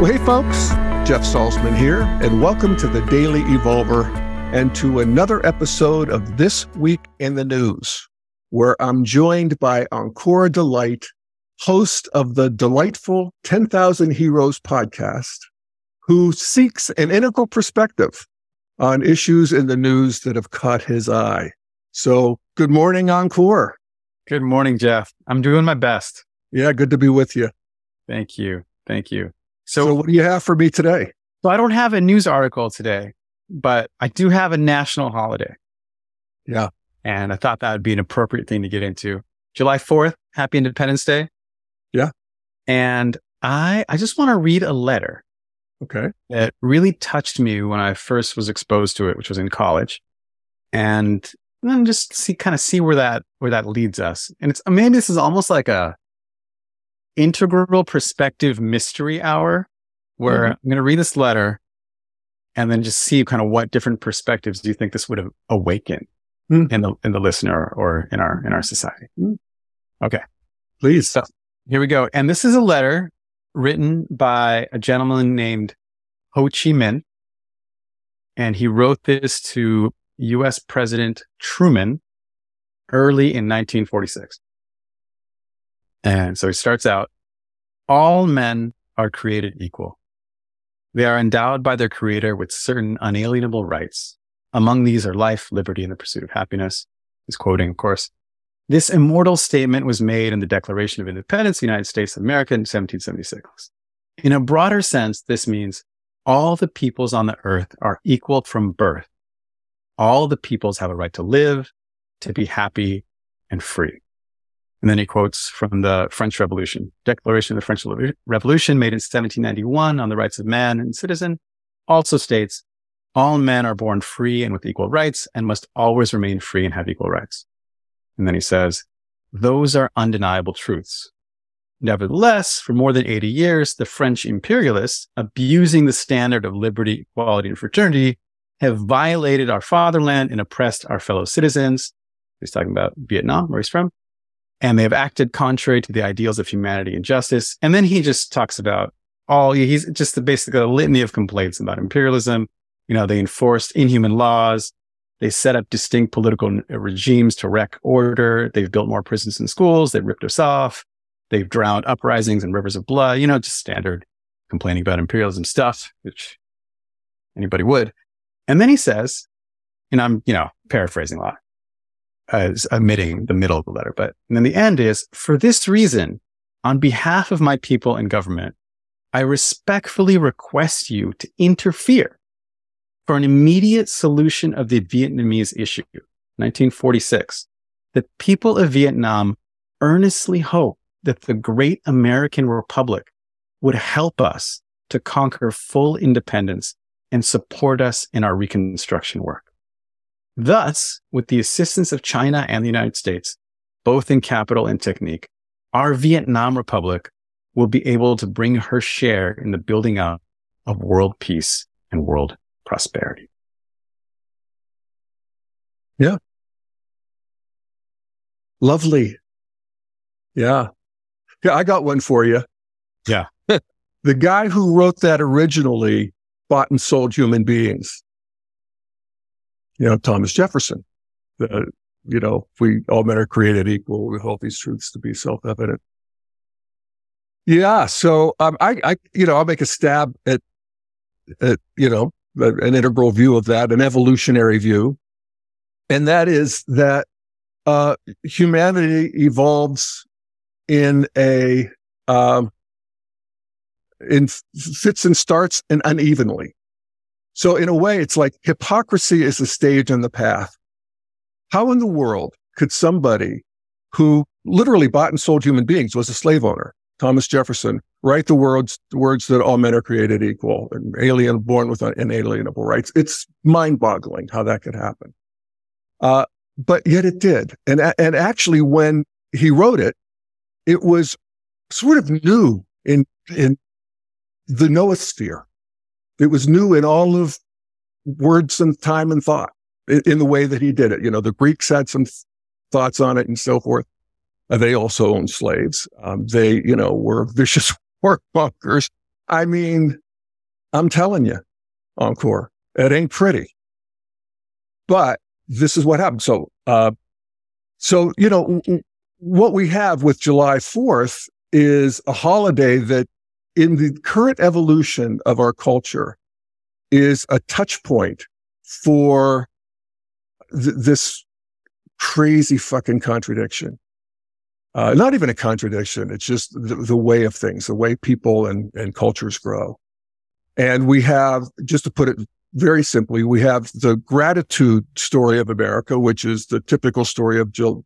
Well, hey, folks, Jeff Salzman here, and welcome to the Daily Evolver and to another episode of This Week in the News, where I'm joined by Ankur Delight, host of the delightful 10,000 Heroes podcast, who seeks an integral perspective on issues in the news that have caught his eye. So, good morning, Ankur. Good morning, Jeff. I'm doing my best. Yeah, good to be with you. Thank you. Thank you. So, so what do you have for me today? So, I don't have a news article today, but I do have a national holiday. Yeah. And I thought that would be an appropriate thing to get into. July 4th, happy Independence Day. Yeah. And I, I just want to read a letter. Okay. That really touched me when I first was exposed to it, which was in college. And and then just see kind of see where that where that leads us. And it's maybe this is almost like a integral perspective mystery hour where mm-hmm. I'm going to read this letter and then just see kind of what different perspectives do you think this would have awakened mm-hmm. in the in the listener or in our in our society. Mm-hmm. Okay. Please. So here we go. And this is a letter written by a gentleman named Ho Chi Minh. And he wrote this to US President Truman early in 1946. And so he starts out, all men are created equal. They are endowed by their creator with certain unalienable rights. Among these are life, liberty, and the pursuit of happiness. He's quoting, of course. This immortal statement was made in the Declaration of Independence of the United States of America in 1776. In a broader sense, this means all the peoples on the earth are equal from birth all the peoples have a right to live, to be happy and free. And then he quotes from the French Revolution, Declaration of the French Revolution made in 1791 on the rights of man and citizen also states, all men are born free and with equal rights and must always remain free and have equal rights. And then he says, those are undeniable truths. Nevertheless, for more than 80 years, the French imperialists, abusing the standard of liberty, equality, and fraternity, have violated our fatherland and oppressed our fellow citizens. He's talking about Vietnam, where he's from. And they have acted contrary to the ideals of humanity and justice. And then he just talks about all, he's just basically a litany of complaints about imperialism. You know, they enforced inhuman laws. They set up distinct political uh, regimes to wreck order. They've built more prisons and schools. They've ripped us off. They've drowned uprisings in rivers of blood, you know, just standard complaining about imperialism stuff, which anybody would. And then he says, and I'm, you know, paraphrasing a lot, as omitting the middle of the letter, but and then the end is for this reason, on behalf of my people and government, I respectfully request you to interfere for an immediate solution of the Vietnamese issue. 1946. The people of Vietnam earnestly hope that the great American Republic would help us to conquer full independence and support us in our reconstruction work. Thus, with the assistance of China and the United States, both in capital and technique, our Vietnam Republic will be able to bring her share in the building up of world peace and world prosperity. Yeah. Lovely. Yeah. Yeah, I got one for you. Yeah. the guy who wrote that originally bought and sold human beings. You know, Thomas Jefferson, the, you know, we all men are created equal. We hold these truths to be self-evident. Yeah. So, um, I, I, you know, I'll make a stab at, at, you know, an integral view of that, an evolutionary view. And that is that, uh, humanity evolves in a, um, in fits and starts and unevenly. So in a way, it's like hypocrisy is the stage on the path. How in the world could somebody who literally bought and sold human beings was a slave owner, Thomas Jefferson, write the words, the words that all men are created equal and alien born with inalienable rights? It's mind boggling how that could happen. Uh, but yet it did. And, and actually when he wrote it, it was sort of new in, in the noosphere. It was new in all of words and time and thought in, in the way that he did it. You know, the Greeks had some thoughts on it and so forth. Uh, they also owned slaves. Um, they, you know, were vicious warmongers I mean, I'm telling you, Ankur, it ain't pretty. But this is what happened. So, uh, so, you know, what we have with July 4th is a holiday that in the current evolution of our culture is a touch point for th- this crazy fucking contradiction. Uh, not even a contradiction. It's just the, the, way of things, the way people and, and cultures grow. And we have, just to put it very simply, we have the gratitude story of America, which is the typical story of July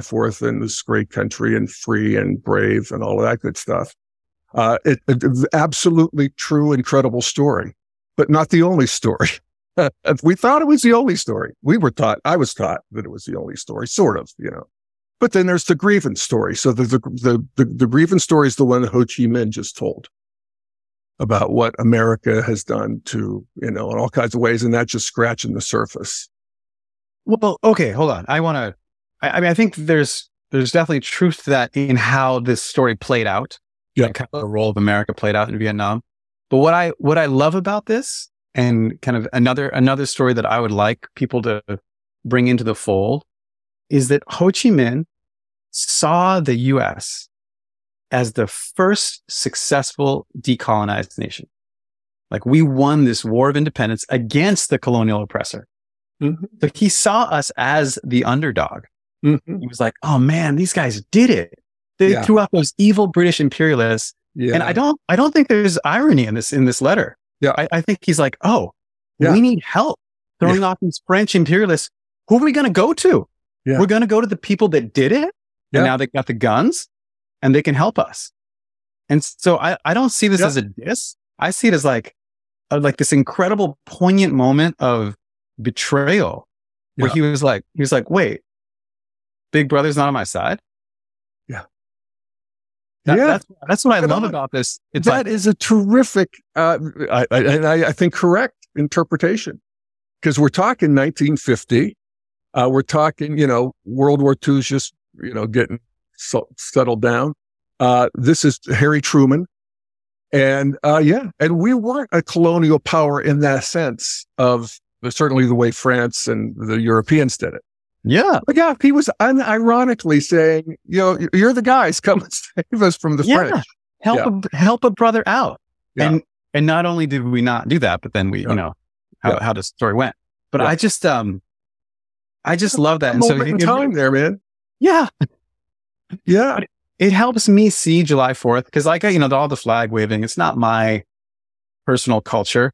4th and this great country and free and brave and all of that good stuff. Uh, it, it, absolutely true, incredible story, but not the only story. we thought it was the only story. We were taught, I was taught that it was the only story, sort of, you know. But then there's the grievance story. So the, the, the, the, the grievance story is the one Ho Chi Minh just told about what America has done to, you know, in all kinds of ways. And that's just scratching the surface. Well, okay, hold on. I want to, I, I, mean, I think there's, there's definitely truth to that in how this story played out. Yeah. Kind of the role of America played out in Vietnam. But what I, what I love about this and kind of another, another story that I would like people to bring into the fold is that Ho Chi Minh saw the US as the first successful decolonized nation. Like we won this war of independence against the colonial oppressor. Mm-hmm. So he saw us as the underdog. Mm-hmm. He was like, oh man, these guys did it. They yeah. threw out those evil British imperialists. Yeah. And I don't, I don't think there's irony in this, in this letter. Yeah. I, I think he's like, oh, yeah. we need help throwing off these French imperialists. Who are we going to go to? We're going to go to the people that did it and now they got the guns and they can help us. And so I, I don't see this as a diss. I see it as like, a, like this incredible poignant moment of betrayal where he was like, he was like, wait, big brother's not on my side. Yeah. That, yeah. That's, that's what I love about this. It's that like, is a terrific, uh, I, I, I think correct interpretation because we're talking 1950. Uh, we're talking, you know, World War II is just you know, getting so, settled down. Uh, this is Harry Truman. And, uh, yeah, and we weren't a colonial power in that sense of certainly the way France and the Europeans did it. Yeah. But yeah, he was unironically saying, you know, you're the guys come and save us from the yeah. French. Help, yeah. a, help a brother out. Yeah. And, and not only did we not do that, but then we, you know, how, how the story went. But I just, um, I just love that. And so in time there, man. Yeah. Yeah. It helps me see July 4th because, like, you know, all the flag waving, it's not my personal culture.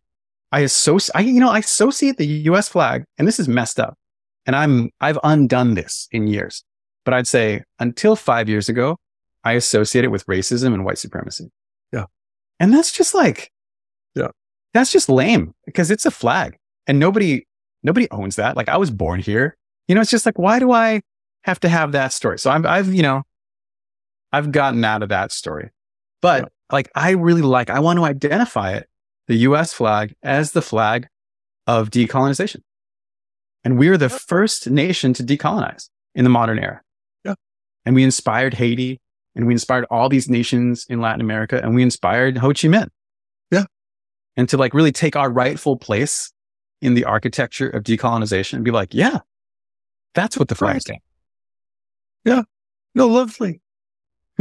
I associate, I, you know, I associate the US flag, and this is messed up. And I'm, I've undone this in years. But I'd say until five years ago, I associate it with racism and white supremacy. Yeah. And that's just like, yeah, that's just lame because it's a flag and nobody, nobody owns that. Like I was born here. You know, it's just like, why do I, have to have that story. So I'm, I've, you know, I've gotten out of that story, but yeah. like I really like, I want to identify it, the US flag as the flag of decolonization. And we are the first nation to decolonize in the modern era. Yeah. And we inspired Haiti and we inspired all these nations in Latin America and we inspired Ho Chi Minh. Yeah. And to like really take our rightful place in the architecture of decolonization and be like, yeah, that's what the flag stands. Yeah. No, lovely.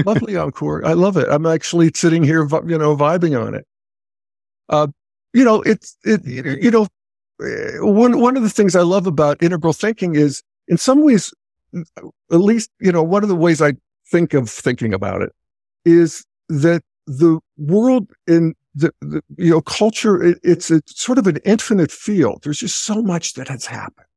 lovely Ankur. I love it. I'm actually sitting here, you know, vibing on it. Uh, you know, it's, it, you know, Uh, one, one of the things I love about integral thinking is in some ways, at least, you know, one of the ways I think of thinking about it is that the world in the, the you know, culture, it, it's a sort of an infinite field. There's just so much that has happened.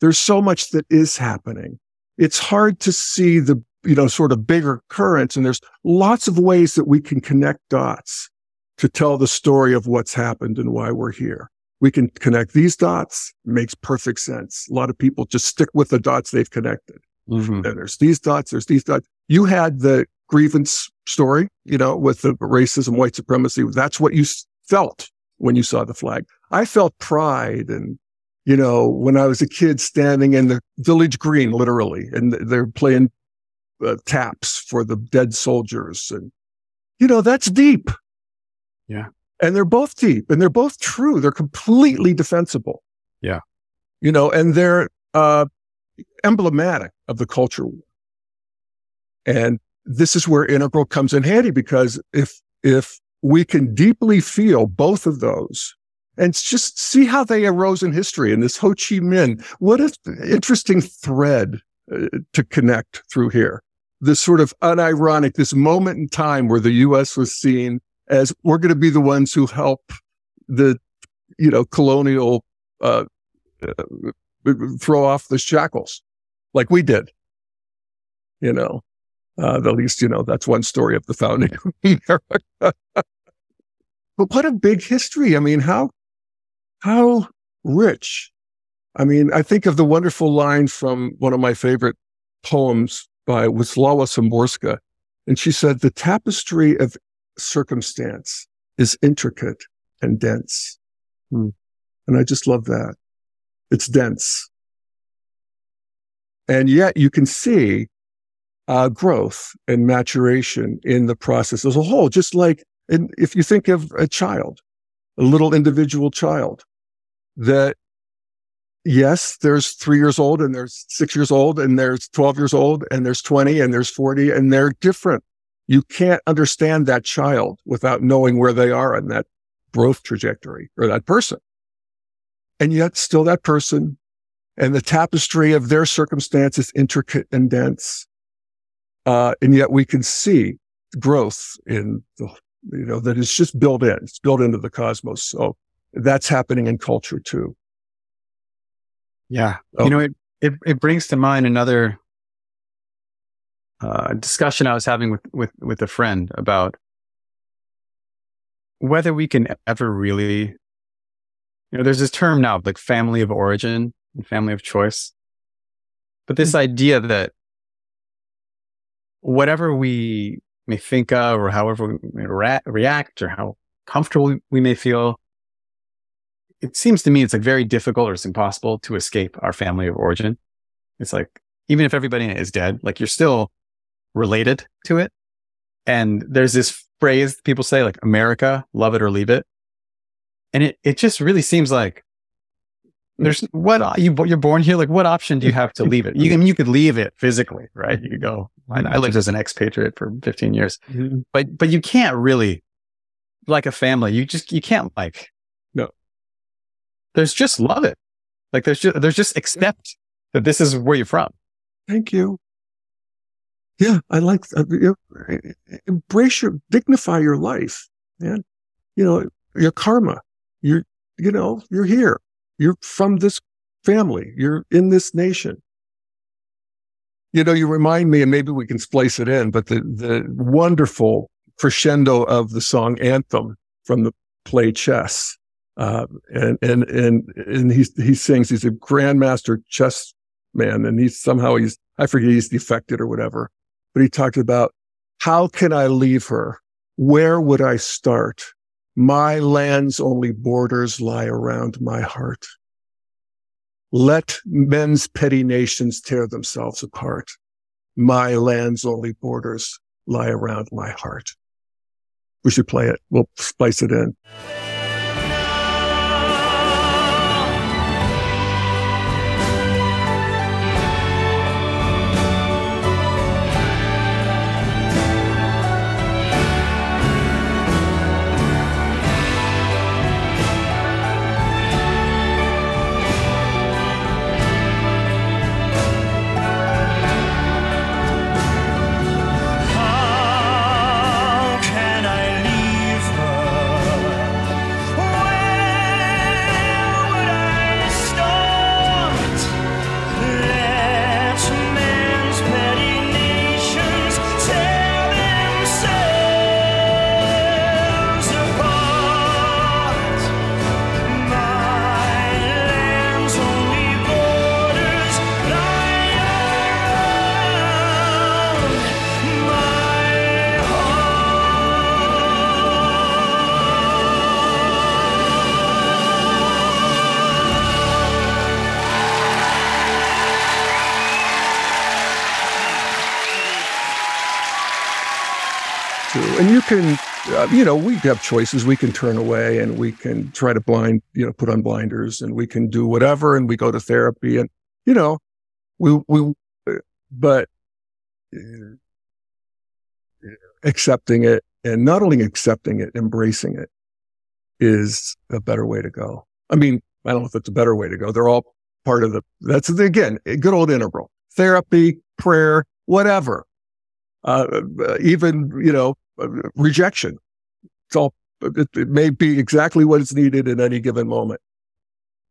There's so much that is happening it's hard to see the, you know, sort of bigger currents. And there's lots of ways that we can connect dots to tell the story of what's happened and why we're here. We can connect these dots. Makes perfect sense. A lot of people just stick with the dots they've connected. Mm-hmm. And there's these dots, there's these dots. You had the grievance story, you know, with the racism, white supremacy. That's what you felt when you saw the flag. I felt pride and you know, when I was a kid standing in the village green, literally, and they're playing uh, taps for the dead soldiers. And, you know, that's deep. Yeah. And they're both deep and they're both true. They're completely defensible. Yeah. You know, and they're uh, emblematic of the culture war. And this is where integral comes in handy because if, if we can deeply feel both of those and just see how they arose in history and this Ho Chi Minh, what an interesting thread uh, to connect through here. This sort of unironic, this moment in time where the U.S. was seen as we're going to be the ones who help the, you know, colonial, uh, uh, throw off the shackles like we did, you know, uh, at least, you know, that's one story of the founding of America. but what a big history. I mean, how, how rich. I mean, I think of the wonderful line from one of my favorite poems by Wisława Szymborska. And she said, the tapestry of circumstance is intricate and dense. Hmm. And I just love that. It's dense. And yet you can see uh, growth and maturation in the process as a whole, just like in, if you think of a child, a little individual child that yes, there's three years old and there's six years old and there's 12 years old and there's 20 and there's 40 and they're different. You can't understand that child without knowing where they are in that growth trajectory or that person. And yet still that person and the tapestry of their circumstances intricate and dense. Uh, and yet we can see growth in the, you know, that is just built in. It's built into the cosmos. So that's happening in culture too. Yeah. You know, it, it, it brings to mind another uh, discussion I was having with, with, with a friend about whether we can ever really, you know, there's this term now like family of origin and family of choice. But this mm-hmm. idea that whatever we may think of or however we may re- react or how comfortable we may feel, it seems to me it's like very difficult or it's impossible to escape our family of origin. It's like, even if everybody is dead, like you're still related to it. And there's this phrase people say like America, love it or leave it. And it, it just really seems like there's what you you're born here. Like, what option do you have to leave it? You can you could leave it physically, right? You could go. I, lived as an expatriate for 15 years, mm-hmm. but but you can't really like a family. You just you can't like no. There's just love it. Like there's just there's just accept that this is where you're from. Thank you. Yeah, I like uh, you know, embrace your dignify your life, man. You know your karma. You're you know you're here. You're from this family. You're in this nation. You know, you remind me, and maybe we can splice it in, but the, the wonderful crescendo of the song anthem from the play chess. Uh, and, and, and, and he, he sings, he's a grandmaster chess man. And he's somehow he's, I forget he's defected or whatever, but he talked about how can I leave her? Where would I start? My land's only borders lie around my heart. Let men's petty nations tear themselves apart. My land's only borders lie around my heart. We should play it. We'll splice it in. Uh, you know, we have choices. We can turn away and we can try to blind, you know, put on blinders and we can do whatever and we go to therapy and, you know, we, we, but uh, accepting it and not only accepting it, embracing it is a better way to go. I mean, I don't know if it's a better way to go. They're all part of the, that's again, a good old integral therapy, prayer, whatever. Uh, even, you know, rejection. It's all, it, it may be exactly what is needed in any given moment,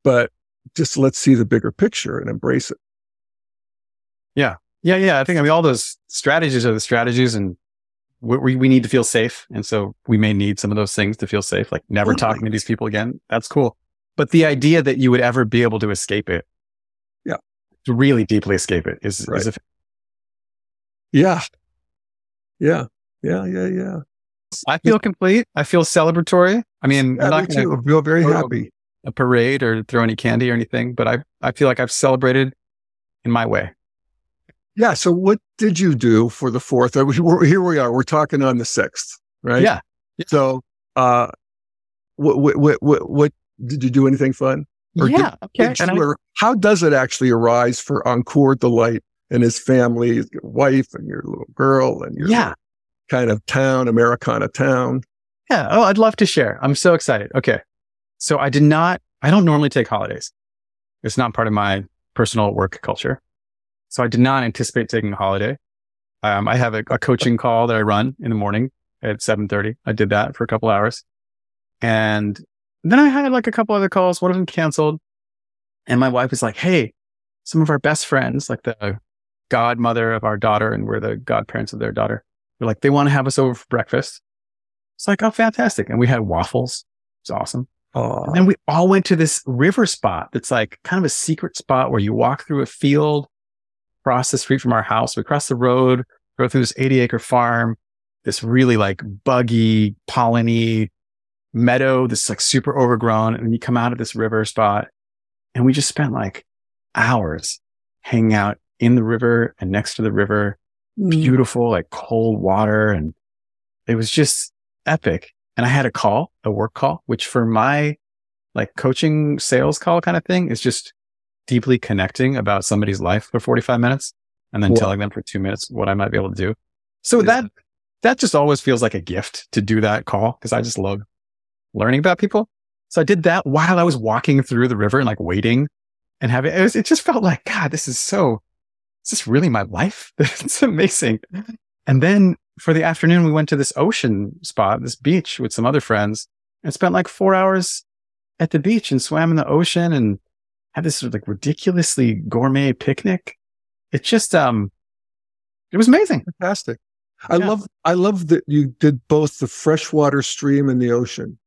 but just let's see the bigger picture and embrace it. Yeah. Yeah. Yeah. I think, I mean, all those strategies are the strategies and we, we need to feel safe. And so we may need some of those things to feel safe, like never totally. talking to these people again. That's cool. But the idea that you would ever be able to escape it. Yeah. To really deeply escape it is, right. is a, yeah. Yeah. Yeah. Yeah. Yeah. I feel complete. I feel celebratory. I mean, yeah, I'm not going to feel very happy. A parade or throw any candy or anything, but I, I feel like I've celebrated in my way. Yeah. So what did you do for the fourth? Here we are. We're talking on the sixth, right? Yeah. yeah. So, uh, what, what, what, what, did you do anything fun? Or yeah. Did, okay. Did you, I, how does it actually arise for Ankur Delight and his family, his wife and your little girl and your yeah. Kind of town, Americana town? Yeah. Oh, I'd love to share. I'm so excited. Okay. So I did not, I don't normally take holidays. It's not part of my personal work culture. So I did not anticipate taking a holiday. Um, I have a, a, coaching call that I run in the morning at 7.30. I did that for a couple hours. And then I had like a couple other calls. One of them canceled. And my wife was like, Hey, some of our best friends, like the godmother of our daughter, and we're the godparents of their daughter. They're like, they want to have us over for breakfast. It's like, oh, fantastic. And we had waffles. It's awesome. Oh. And then we all went to this river spot that's like kind of a secret spot where you walk through a field across the street from our house. We cross the road, go through this 80 acre farm, this really like buggy, polleny meadow that's like super overgrown. And you come out of this river spot and we just spent like hours hanging out in the river and next to the river. Mm. Beautiful, like cold water. And it was just epic. And I had a call, a work call, which for my like coaching sales call kind of thing is just deeply connecting about somebody's life for 45 minutes and then telling them for two minutes what I might be able to do. So yeah. that, that just always feels like a gift to do that call because I just love learning about people. So I did that while I was walking through the river and like waiting and having, it, was, it just felt like, God, this is so, is this really my life? it's amazing. And then for the afternoon, we went to this ocean spot, this beach with some other friends and spent like four hours at the beach and swam in the ocean and had this sort of like ridiculously gourmet picnic. It just, um, it was amazing. Fantastic. I yeah. love, I love that you did both the freshwater stream and the ocean.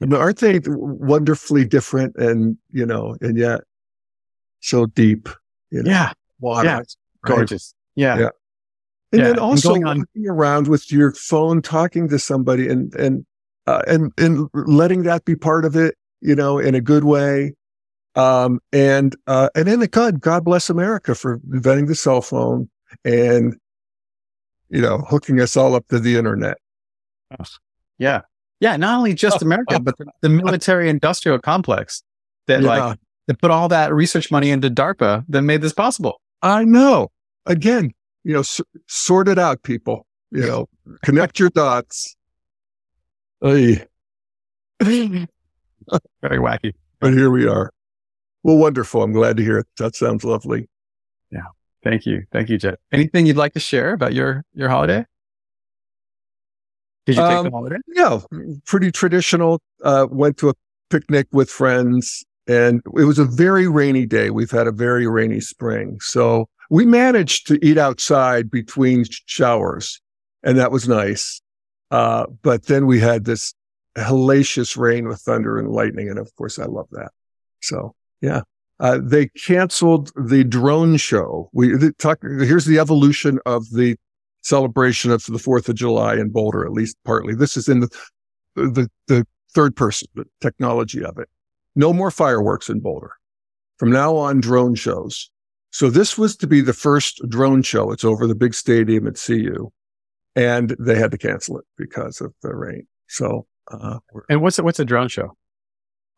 I mean, aren't they wonderfully different and, you know, and yet so deep? You know, yeah. Water. Yeah. Gorgeous. Yeah. Yeah. And yeah. then also and on- walking around with your phone, talking to somebody and, and, uh, and, and letting that be part of it, you know, in a good way. Um, and, uh, and then God, God bless America for inventing the cell phone and, you know, hooking us all up to the internet. Yeah. Yeah. Not only just America, but the, the military industrial complex that yeah. like, that put all that research money into DARPA that made this possible. I know. Again, you know, s- sort it out, people. You know, connect your dots. Hey. Very wacky. But here we are. Well, wonderful. I'm glad to hear it. That sounds lovely. Yeah. Thank you. Thank you, Jet. Anything you'd like to share about your, your holiday? Did you take um, the holiday? Yeah, pretty traditional. Uh, went to a picnic with friends and it was a very rainy day. We've had a very rainy spring. So we managed to eat outside between showers and that was nice. Uh, but then we had this hellacious rain with thunder and lightning. And of course, I love that. So yeah. Uh, they canceled the drone show. We talk, here's the evolution of the celebration of the 4th of July in Boulder, at least partly. This is in the, the, the third person, the technology of it. No more fireworks in Boulder. From now on, drone shows. So this was to be the first drone show. It's over the big stadium at CU. and they had to cancel it because of the rain. So, uh, and what's a, what's a drone show?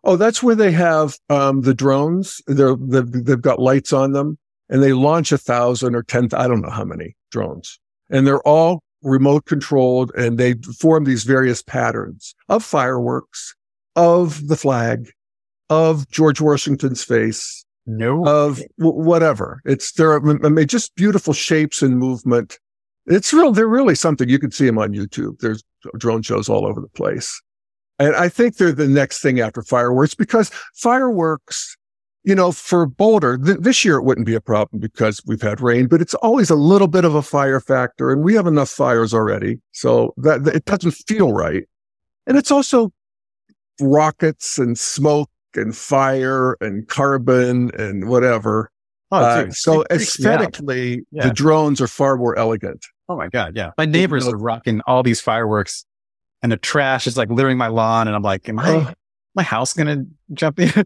Oh, that's where they have um, the drones. They're they've, they've got lights on them, and they launch a thousand or ten. I don't know how many drones, and they're all remote controlled, and they form these various patterns of fireworks, of the flag, of George Washington's face, no, of w- whatever. It's they're I mean, just beautiful shapes and movement. It's real. They're really something. You can see them on YouTube. There's drone shows all over the place. And I think they're the next thing after fireworks because fireworks, you know, for Boulder, th- this year it wouldn't be a problem because we've had rain, but it's always a little bit of a fire factor and we have enough fires already. So that, that it doesn't feel right. And it's also rockets and smoke and fire and carbon and whatever. Oh, uh, so aesthetically, yeah. the drones are far more elegant. Oh my God. Yeah. My neighbors are rocking all these fireworks and the trash is like littering my lawn. And I'm like, am I, uh, my house going to jump in?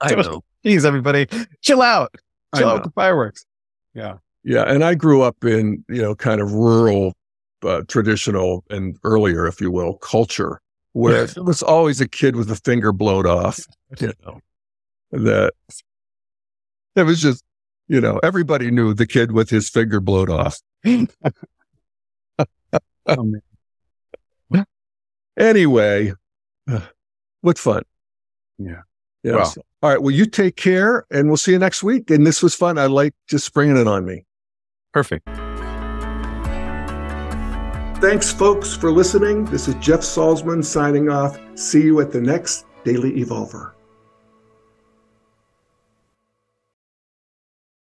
I know. Jeez, everybody chill out. Chill out with the fireworks. Yeah. Yeah. And I grew up in, you know, kind of rural, uh, traditional and earlier, if you will, culture where it was always a kid with a finger blowed off, you know, that it was just, you know, everybody knew the kid with his finger blowed off. oh, anyway, what fun. Yeah. Yeah. All right. Well, you take care and we'll see you next week. And this was fun. I like just springing it on me. Perfect. Thanks, folks, for listening. This is Jeff Salzman signing off. See you at the next Daily Evolver.